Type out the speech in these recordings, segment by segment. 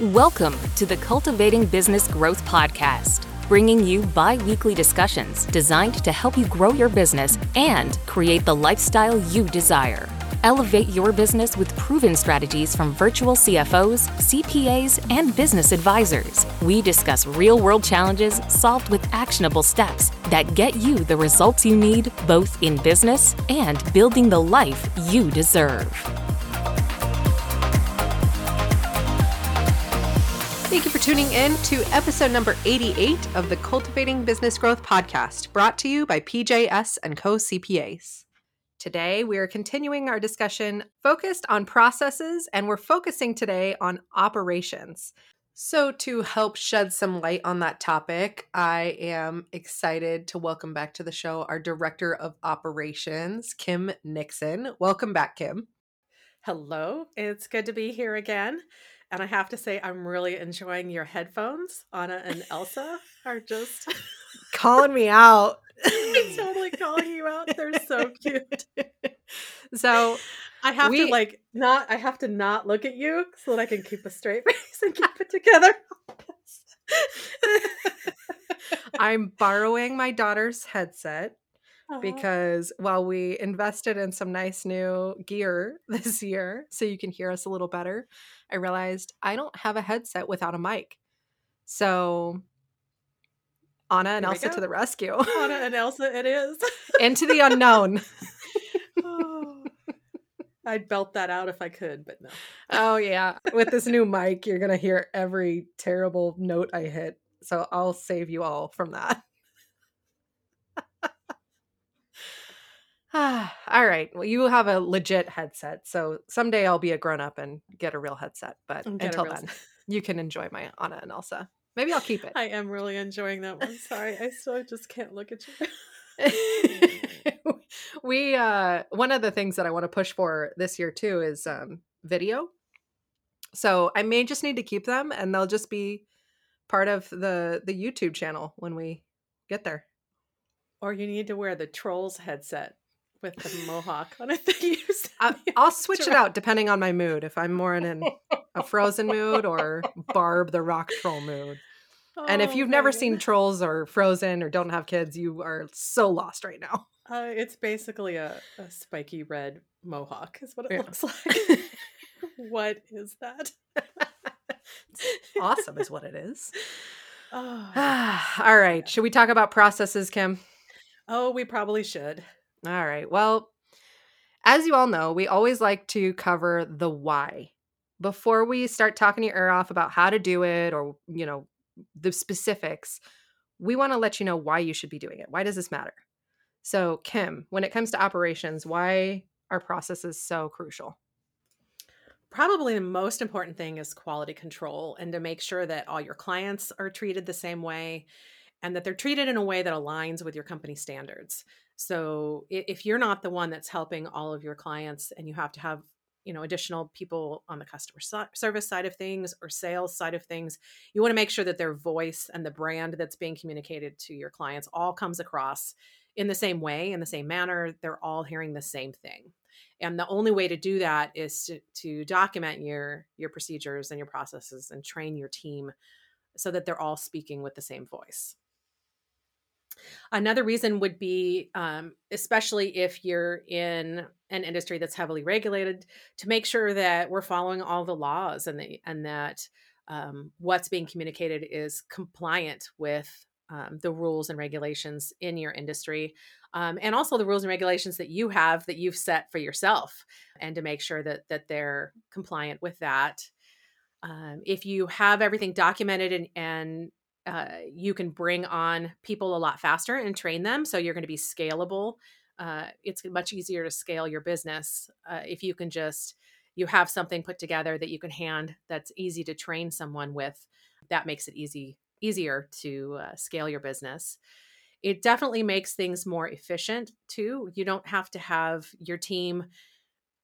Welcome to the Cultivating Business Growth Podcast, bringing you bi weekly discussions designed to help you grow your business and create the lifestyle you desire. Elevate your business with proven strategies from virtual CFOs, CPAs, and business advisors. We discuss real world challenges solved with actionable steps that get you the results you need both in business and building the life you deserve. Thank you for tuning in to episode number 88 of the Cultivating Business Growth podcast, brought to you by PJS and Co CPAs. Today, we are continuing our discussion focused on processes, and we're focusing today on operations. So, to help shed some light on that topic, I am excited to welcome back to the show our Director of Operations, Kim Nixon. Welcome back, Kim. Hello, it's good to be here again. And I have to say, I'm really enjoying your headphones. Anna and Elsa are just calling me out. Totally calling you out. They're so cute. So I have we, to like not. I have to not look at you so that I can keep a straight face and keep it together. I'm borrowing my daughter's headset uh-huh. because while we invested in some nice new gear this year so you can hear us a little better, I realized I don't have a headset without a mic. So Anna and Elsa to the rescue. Anna and Elsa, it is. Into the unknown. oh, I'd belt that out if I could, but no. Oh, yeah. With this new mic, you're going to hear every terrible note I hit. So I'll save you all from that. all right. Well, you have a legit headset. So someday I'll be a grown up and get a real headset. But until then, you can enjoy my Anna and Elsa. Maybe I'll keep it. I am really enjoying that one. Sorry. I still just can't look at you. we uh one of the things that I want to push for this year too is um video. So I may just need to keep them and they'll just be part of the the YouTube channel when we get there. Or you need to wear the trolls headset with the mohawk on it that you I, will switch it out depending on my mood. If I'm more in an, a frozen mood or Barb the rock troll mood. Oh, and if oh, you've never seen trolls or frozen or don't have kids, you are so lost right now. Uh, it's basically a, a, spiky red mohawk, is what it yeah. looks like. what is that? awesome, is what it is. Oh, All right. Should we talk about processes, Kim? Oh, we probably should. All right. Well, as you all know, we always like to cover the why before we start talking your ear off about how to do it or, you know, the specifics. We want to let you know why you should be doing it. Why does this matter? So, Kim, when it comes to operations, why are processes so crucial? Probably the most important thing is quality control and to make sure that all your clients are treated the same way and that they're treated in a way that aligns with your company standards. So if you're not the one that's helping all of your clients and you have to have you know additional people on the customer service side of things or sales side of things you want to make sure that their voice and the brand that's being communicated to your clients all comes across in the same way in the same manner they're all hearing the same thing and the only way to do that is to, to document your your procedures and your processes and train your team so that they're all speaking with the same voice Another reason would be, um, especially if you're in an industry that's heavily regulated, to make sure that we're following all the laws and the, and that um, what's being communicated is compliant with um, the rules and regulations in your industry, um, and also the rules and regulations that you have that you've set for yourself, and to make sure that that they're compliant with that. Um, if you have everything documented and, and uh, you can bring on people a lot faster and train them. So you're going to be scalable. Uh, it's much easier to scale your business uh, if you can just you have something put together that you can hand that's easy to train someone with. That makes it easy easier to uh, scale your business. It definitely makes things more efficient too. You don't have to have your team,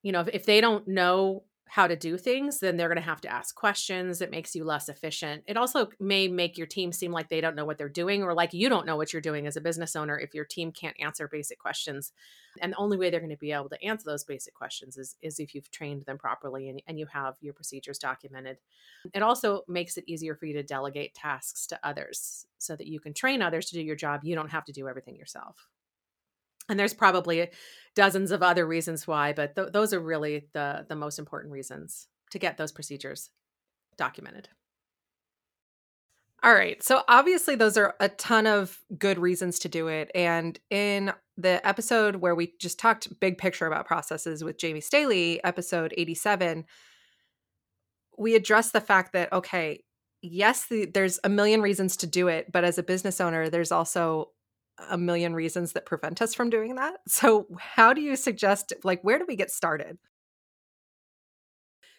you know, if, if they don't know how to do things, then they're going to have to ask questions. It makes you less efficient. It also may make your team seem like they don't know what they're doing or like you don't know what you're doing as a business owner if your team can't answer basic questions. And the only way they're going to be able to answer those basic questions is, is if you've trained them properly and, and you have your procedures documented. It also makes it easier for you to delegate tasks to others so that you can train others to do your job. You don't have to do everything yourself and there's probably dozens of other reasons why but th- those are really the the most important reasons to get those procedures documented. All right so obviously those are a ton of good reasons to do it and in the episode where we just talked big picture about processes with jamie staley episode 87 we addressed the fact that okay yes the, there's a million reasons to do it but as a business owner there's also a million reasons that prevent us from doing that. So, how do you suggest, like, where do we get started?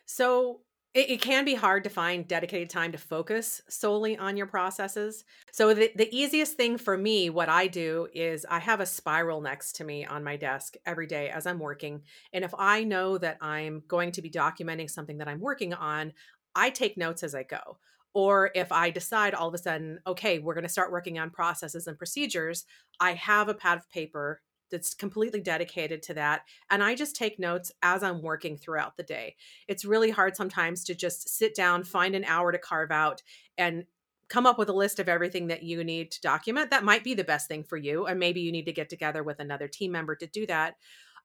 So, it, it, can be hard to find dedicated time to focus solely on your processes. So, the, the easiest thing for me, what I do is I have a spiral next to me on my desk every day as I'm working. And if I know that I'm going to be documenting something that I'm working on, I take notes as I go. Or if I decide all of a sudden, okay, we're going to start working on processes and procedures, I have a pad of paper that's completely dedicated to that. And I just take notes as I'm working throughout the day. It's really hard sometimes to just sit down, find an hour to carve out, and come up with a list of everything that you need to document. That might be the best thing for you. And maybe you need to get together with another team member to do that.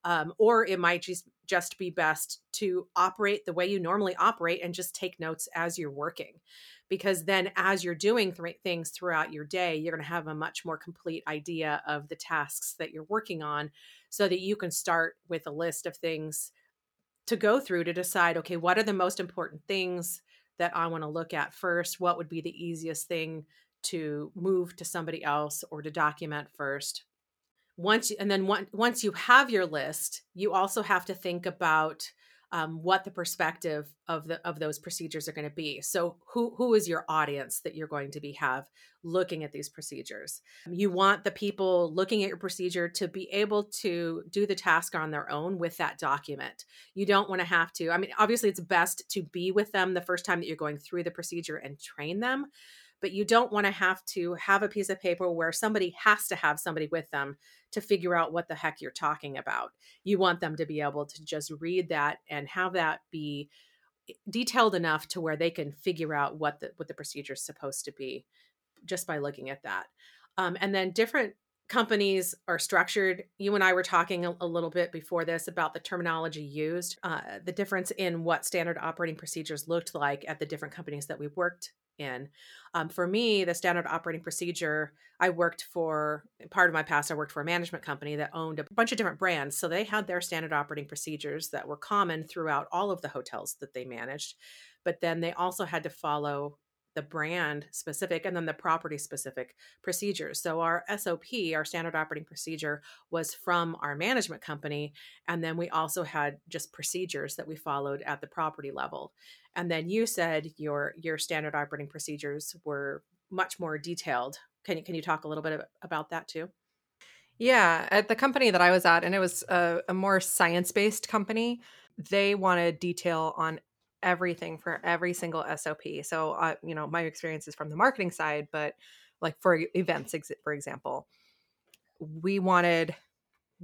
Um, or it might just just be best to operate the way you normally operate and just take notes as you're working because then as you're doing th- things throughout your day you're going to have a much more complete idea of the tasks that you're working on so that you can start with a list of things to go through to decide okay what are the most important things that i want to look at first? What would be the easiest thing to move to somebody else or to document first? Once and then once you have your list you also have to think about um, what the perspective of the of those procedures are going to be. So who who is your audience that you're going to be have looking at these procedures? You want the people looking at your procedure to be able to do the task on their own with that document. You don't want to have to. I mean, obviously, it's best to be with them the first time that you're going through the procedure and train them but you don't want to have to have a piece of paper where somebody has to have somebody with them to figure out what the heck you're talking about. You want them to be able to just read that and have that be eh, detailed enough to where they can figure out what the what the procedure is supposed to be just by looking at that. Um, and then different companies are structured. You and I were talking a, a little bit before this about the terminology used, uh, the difference in what standard operating procedures looked like at the different companies that we've worked in. Um, for me, the standard operating procedure, I worked for part of my past, I worked for a management company that owned a bunch of different brands. So they had their standard operating procedures that were common throughout all of the hotels that they managed. But then they also had to follow the brand specific and then the property specific procedures. So our SOP, our standard operating procedure, was from our management company. And then we also had just procedures that we followed at the property level. And then you said your your standard operating procedures were much more detailed. Can you can you talk a little bit about that too? Yeah, at the company that I was at, and it was a, a more science based company, they wanted detail on everything for every single SOP. So, uh, you know, my experience is from the marketing side, but like for events, for example, we wanted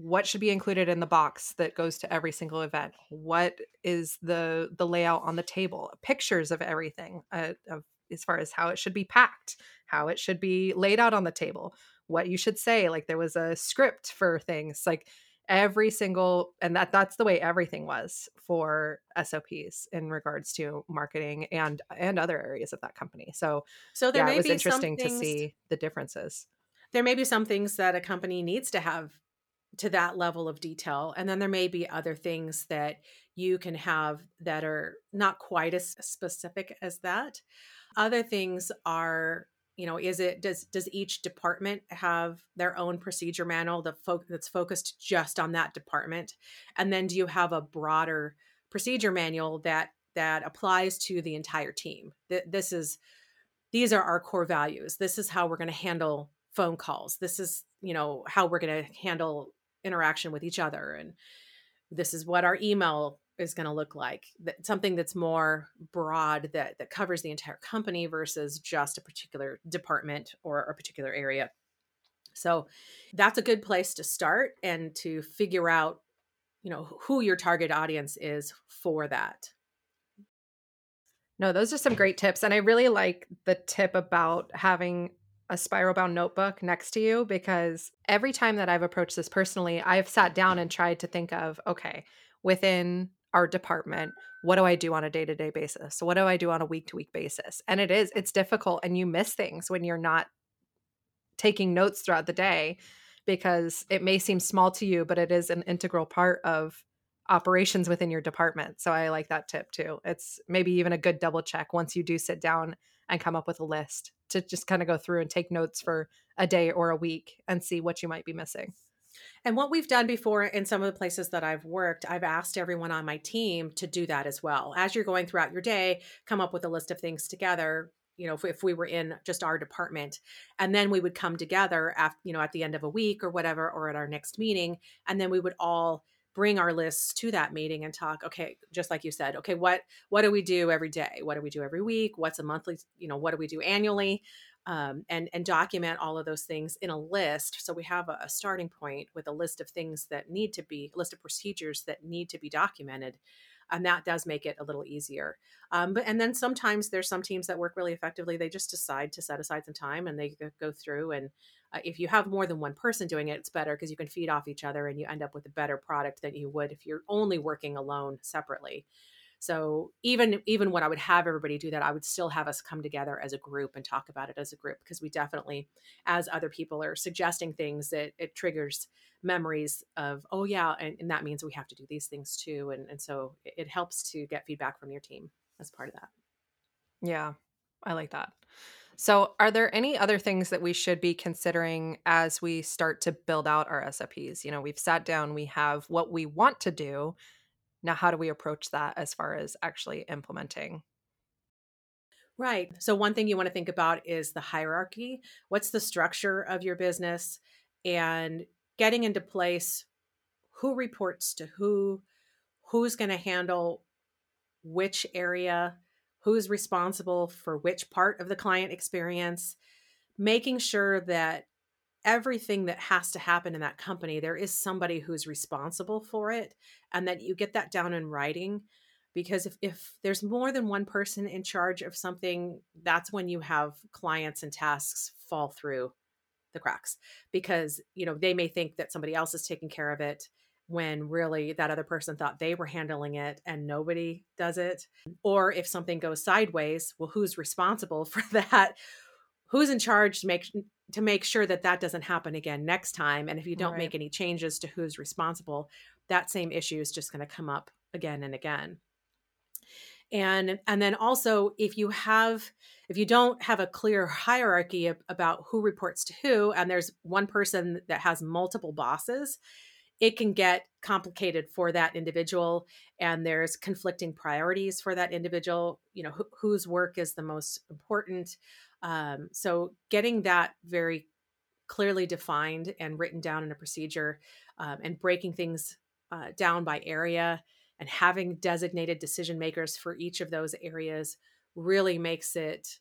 what should be included in the box that goes to every single event what is the the layout on the table pictures of everything uh, of, as far as how it should be packed how it should be laid out on the table what you should say like there was a script for things like every single and that that's the way everything was for SOPs in regards to marketing and and other areas of that company. So so there yeah, may it was be interesting to see the differences. There may be some things that a company needs to have to that level of detail and then there may be other things that you can have that are not quite as specific as that. Other things are you know is it does does each department have their own procedure manual that fo- that's focused just on that department? And then do you have a broader procedure manual that that applies to the entire team? This is these are our core values. This is how we're going to handle phone calls. This is you know how we're going to handle interaction with each other and this is what our email is going to look like that something that's more broad that that covers the entire company versus just a particular department or a particular area. So that's a good place to start and to figure out you know who your target audience is for that. No those are some great tips and i really like the tip about having a spiral bound notebook next to you because every time that I've approached this personally, I've sat down and tried to think of okay, within our department, what do I do on a day to day basis? What do I do on a week to week basis? And it is, it's difficult and you miss things when you're not taking notes throughout the day because it may seem small to you, but it is an integral part of operations within your department. So, I like that tip too. It's maybe even a good double check once you do sit down and come up with a list to just kind of go through and take notes for a day or a week and see what you might be missing. And what we've done before in some of the places that I've worked, I've asked everyone on my team to do that as well. As you're going throughout your day, come up with a list of things together. You know, if, if we were in just our department, and then we would come together after, you know, at the end of a week or whatever, or at our next meeting, and then we would all bring our lists to that meeting and talk okay just like you said okay what what do we do every day? What do we do every week? What's a monthly you know what do we do annually? Um, and and document all of those things in a list. So we have a, a starting point with a list of things that need to be a list of procedures that need to be documented and that does make it a little easier um, but and then sometimes there's some teams that work really effectively they just decide to set aside some time and they go through and uh, if you have more than one person doing it, it's better because you can feed off each other and you end up with a better product than you would if you're only working alone separately. So even even when I would have everybody do that, I would still have us come together as a group and talk about it as a group because we definitely, as other people are suggesting things, that it triggers memories of oh yeah, and, and that means we have to do these things too, and and so it, helps to get feedback from your team as part of that. Yeah, I like that. So, are there any other things that we should be considering as we start to build out our SOPs? You know, we've sat down, we have what we want to do. Now, how do we approach that as far as actually implementing? Right. So, one thing you want to think about is the hierarchy. What's the structure of your business? And getting into place who reports to who, who's going to handle which area who's responsible for which part of the client experience, making sure that everything that has to happen in that company, there is somebody who's responsible for it, and that you get that down in writing. Because if, if there's more than one person in charge of something, that's when you have clients and tasks fall through the cracks because you know they may think that somebody else is taking care of it when really that other person thought they were handling it and nobody does it. Or if something goes sideways, well, who's responsible for that? Who's in charge to make to make sure that that doesn't happen again next time? And if you don't right. make any changes to who's responsible, that same issue is just going to come up again and again. And and then also if you have if you don't have a clear hierarchy about who reports to who and there's one person that has multiple bosses, it can get complicated for that individual and there's conflicting priorities for that individual you know wh- whose work is the most important um, so getting that very clearly defined and written down in a procedure um, and breaking things uh, down by area and having designated decision makers for each of those areas really makes it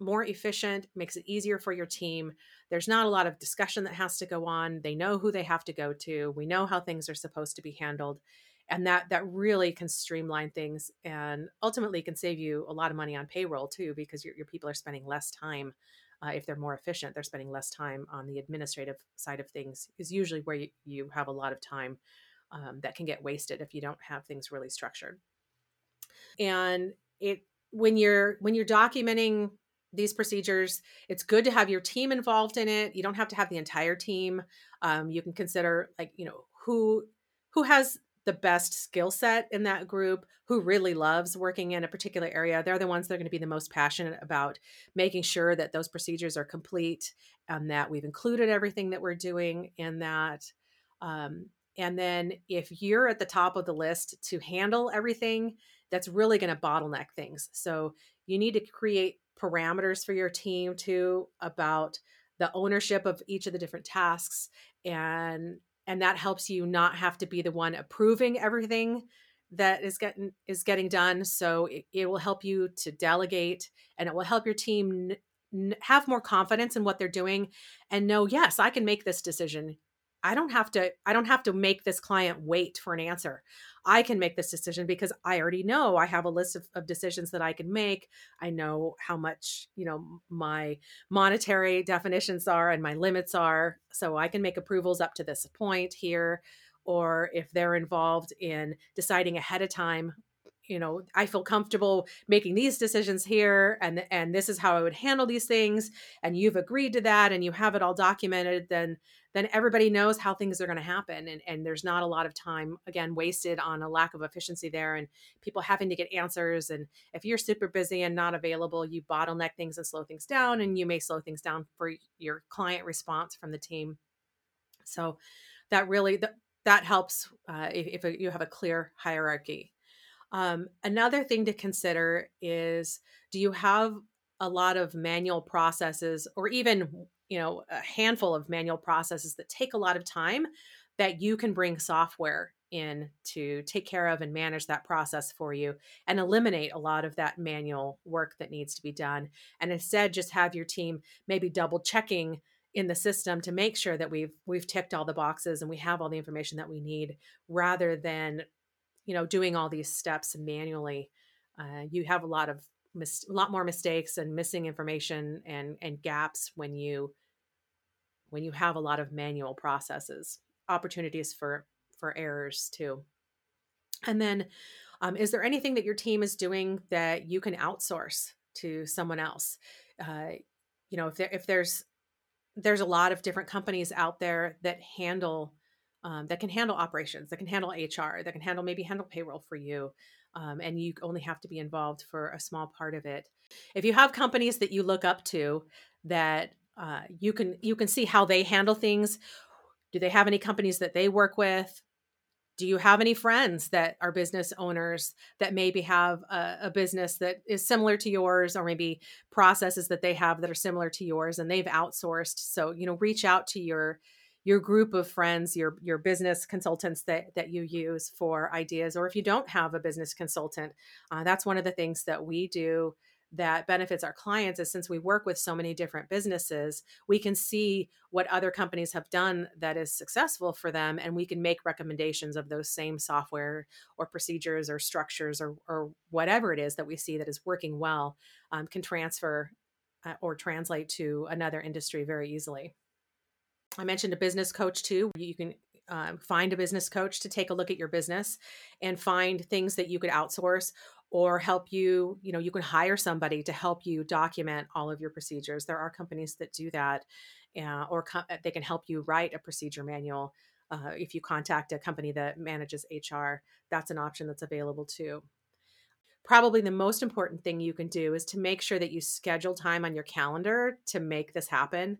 more efficient, makes it easier for your team. There's not a lot of discussion that has to go on. They know who they have to go to. We know how things are supposed to be handled. And that that really can streamline things and ultimately can save you a lot of money on payroll too, because your, your people are spending less time. Uh, if they're more efficient, they're spending less time on the administrative side of things, is usually where you, you have a lot of time um, that can get wasted if you don't have things really structured. And it when you're when you're documenting these procedures it's good to have your team involved in it you don't have to have the entire team um, you can consider like you know who who has the best skill set in that group who really loves working in a particular area they're the ones that are going to be the most passionate about making sure that those procedures are complete and that we've included everything that we're doing in that um, and then if you're at the top of the list to handle everything that's really going to bottleneck things. So you need to create parameters for your team too about the ownership of each of the different tasks and and that helps you not have to be the one approving everything that is getting is getting done so it, it will help you to delegate and it will help your team n- have more confidence in what they're doing and know yes i can make this decision i don't have to i don't have to make this client wait for an answer. I can make this decision because i already know i have a list of, of decisions that i can make. I know how much you know my monetary definitions are and my limits are. So i can make approvals up to this point here or if they're involved in deciding ahead of time you know i feel comfortable making these decisions here and and this is how i would handle these things and you've agreed to that and you have it all documented then then everybody knows how things are going to happen and, and there's not a lot of time again wasted on a lack of efficiency there and people having to get answers and if you're super busy and not available you bottleneck things and slow things down and you may slow things down for your client response from the team so that really the, that helps uh, if, if, you have a clear hierarchy. Um, another thing to consider is do you have a lot of manual processes or even you know a handful of manual processes that take a lot of time that you can bring software in to take care of and manage that process for you and eliminate a lot of that manual work that needs to be done? And instead just have your team maybe double checking in the system to make sure that we've we've ticked all the boxes and we have all the information that we need rather than you know doing all these steps manually uh, you have a lot of mis- a lot more mistakes and missing information and and gaps when you when you have a lot of manual processes opportunities for for errors too. And then um, is there anything that your team is doing that you can outsource to someone else? Uh, you know if there if there's there's a lot of different companies out there that handle um, that can handle operations that can handle hr that can handle maybe handle payroll for you um, and you only have to be involved for a small part of it. If you have companies that you look up to that uh, you can you can see how they handle things do they have any companies that they work with? Do you have any friends that are business owners that maybe have a, a, business that is similar to yours or maybe processes that they have that are similar to yours and they've outsourced? So you know reach out to your your group of friends your your business consultants that that you use for ideas or if you don't have a business consultant uh, that's one of the things that we do that benefits our clients is since we work with so many different businesses, we can see what other companies have done that is successful for them, and we can make recommendations of those same software or procedures or structures or, or whatever it is that we see that is working well um, can transfer uh, or translate to another industry very easily. I mentioned a business coach too. You can uh, find a business coach to take a look at your business and find things that you could outsource or help you you know you can hire somebody to help you document all of your procedures. There are companies that do that uh, or uh, they can help you write a procedure manual uh, if you contact a company that manages hr that's an option that's available too. Probably the most important thing you can do is to make sure that you schedule time on your calendar to make this happen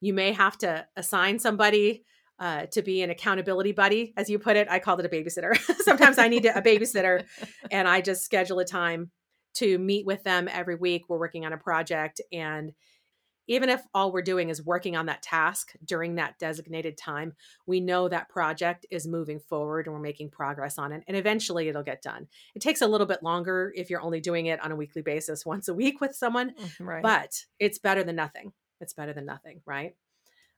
you may have to assign somebody uh, to be an accountability buddy, as you put it. I called it a babysitter. Sometimes I need a babysitter, and I just schedule a time to meet with them every week. We're working on a project, and even if all we're doing is working on that task during that designated time, we know that project is moving forward and we're making progress on it. And eventually it'll get done. It takes a little bit longer if you're only doing it on a weekly basis once a week with someone, mm, right. but it's better than nothing. It's better than nothing, right?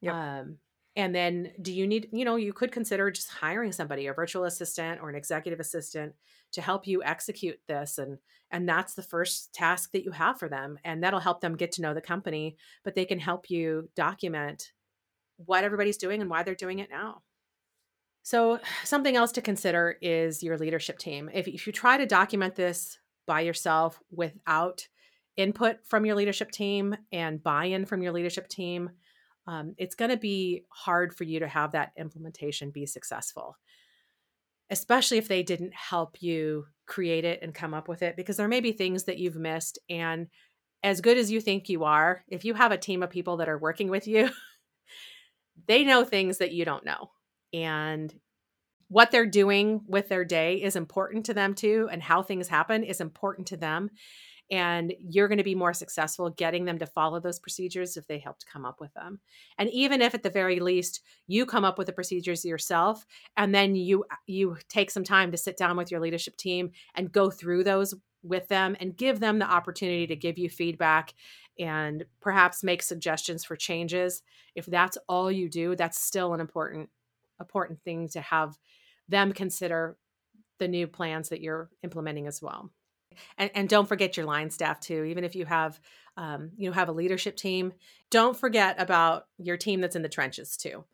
Yep. Um, and then do you need, you know, you could consider just hiring somebody, a virtual assistant or an executive assistant to help you execute this and and that's the first task that you have for them and that'll help them get to know the company, but they can help you document what everybody's doing and why they're doing it now. So, something else to consider is your leadership team. If, if you try to document this by yourself without input from your leadership team and buy in from your leadership team, um, it's going to be hard for you to have that implementation be successful, especially if they didn't help you create it and come up with it, because there may be things that you've missed. And as good as you think you are, if you have a team of people that are working with you, they know things that you don't know. And what they're doing with their day is important to them too, and how things happen is important to them. And you're going to be more successful getting them to follow those procedures if they helped come up with them. And even if at the very least you come up with the procedures yourself and then you you take some time to sit down with your leadership team and go through those with them and give them the opportunity to give you feedback and perhaps make suggestions for changes. If that's all you do that's still an important important thing to have them consider the new plans that you're implementing as well and, and don't forget your line staff too even if you have um, you know have a leadership team don't forget about your team that's in the trenches too.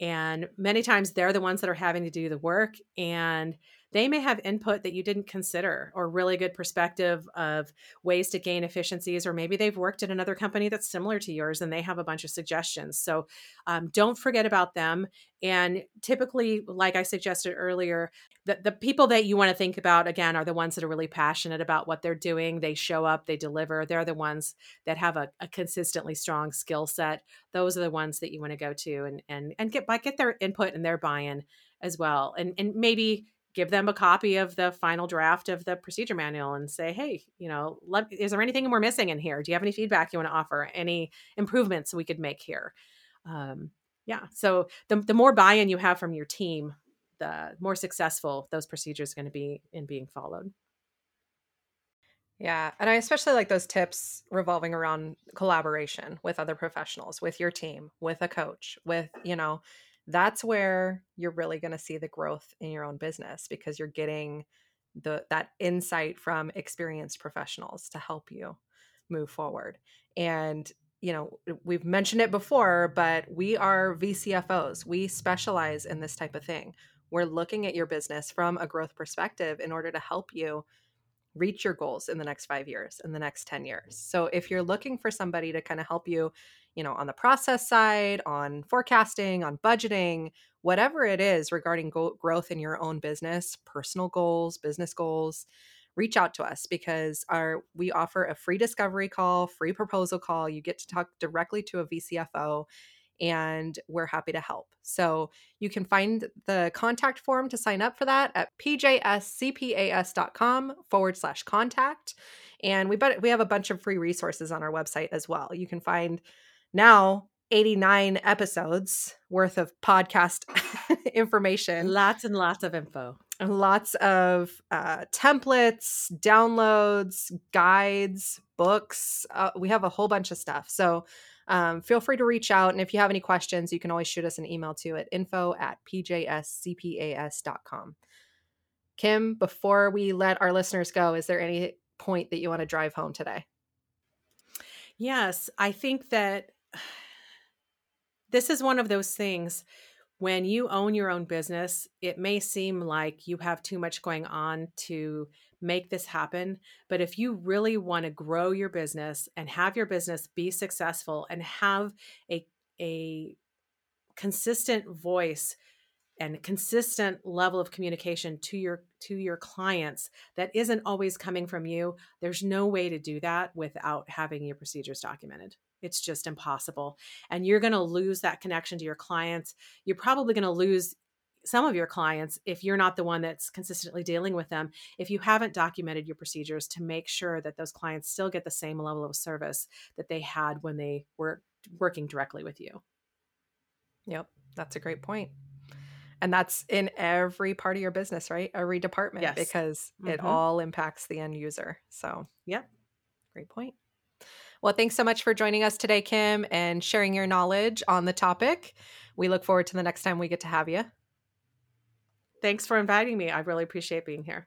And many times they're the ones that are having to do the work and they may have input that you didn't consider or really good perspective of ways to gain efficiencies or maybe they've worked at another company that's similar to yours and they have a bunch of suggestions. So um, don't forget about them. And typically like i suggested earlier the, the people that you want to think about again are the ones that are really passionate about what they're doing. They show up they deliver. They're the ones that have a, a consistently strong skill set. Those are the ones that you want to go to and and and get get their input and their buy-in as well. And and maybe give them a copy of the final draft of the procedure manual and say, hey, you know, let, is there anything we're missing in here? Do you have any feedback you want to offer? Any improvements we could make here? Um, yeah. So the, the more buy in you have from your team, the more successful those procedures are going to be in being followed. Yeah. And I especially like those tips revolving around collaboration with other professionals, with your team, with a coach, with, you know, that's where you're really going to see the growth in your own business because you're getting the that insight from experienced professionals to help you move forward. And you know we've mentioned it before but we are vcfos we specialize in this type of thing. We're looking at your business from a growth perspective in order to help you reach your goals in the next 5 years in the next 10 years. So if you're looking for somebody to kind of help you you know, on the process side, on forecasting, on budgeting, whatever it is regarding go- growth in your own business, personal goals, business goals, reach out to us because our we offer a free discovery call, free proposal call. You get to talk directly to a VCFO and we're happy to help. So you can find the contact form to sign up for that at pjscpas.com forward slash contact. And we bet we have a bunch of free resources on our website as well. You can find now 89 episodes worth of podcast information. Lots and lots of info. Lots of uh, templates, downloads, guides, books. Uh, we have a whole bunch of stuff. So um, feel free to reach out. And if you have any questions, you can always shoot us an email to at info at pjscpas.com. Kim, before we let our listeners go, is there any point that you want to drive home today? Yes, I think that this is one of those things when you own your own business, it may seem like you have too much going on to make this happen. But if you really want to grow your business and have your business be successful and have a, a consistent voice and consistent level of communication to your to your clients that isn't always coming from you there's no way to do that without having your procedures documented it's just impossible. And you're going to lose that connection to your clients. You're probably going to lose some of your clients if you're not the one that's consistently dealing with them if you haven't documented your procedures to make sure that those clients still get the same level of service that they had when they were working directly with you yep that's a great point and that's in every part of your business right every department yes. because mm-hmm. it all impacts the end user so yep great point well, thanks so much for joining us today, Kim, and sharing your knowledge on the topic. We look forward to the next time we get to have you. Thanks for inviting me. I really appreciate being here.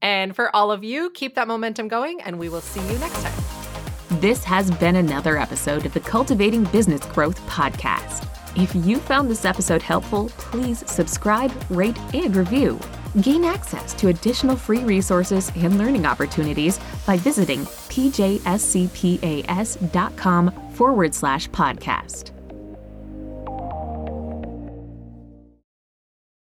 And for all of you, keep that momentum going, and we will see you next time. This has been another episode of the Cultivating Business Growth Podcast. If you found this episode helpful, please subscribe, rate, and review. Gain access to additional free resources and learning opportunities by visiting pjscpas.com forward slash podcast.